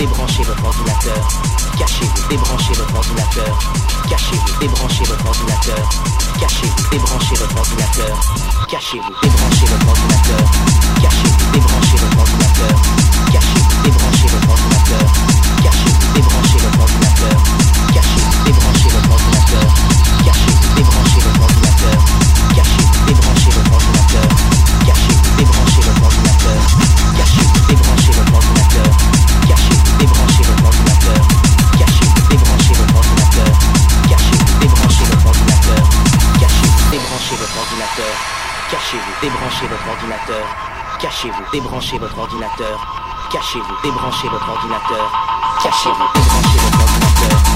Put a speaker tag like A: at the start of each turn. A: débranchez votre ordinateur, cachez-vous, débranchez votre ordinateur, cachez-vous, débranchez votre ordinateur, cachez-vous, débranchez votre ordinateur, cachez-vous, débranchez votre ordinateur. ordinateur. Cachez-vous, débranchez votre ordinateur. Cachez-vous, débranchez votre ordinateur. Cachez-vous, débranchez votre ordinateur.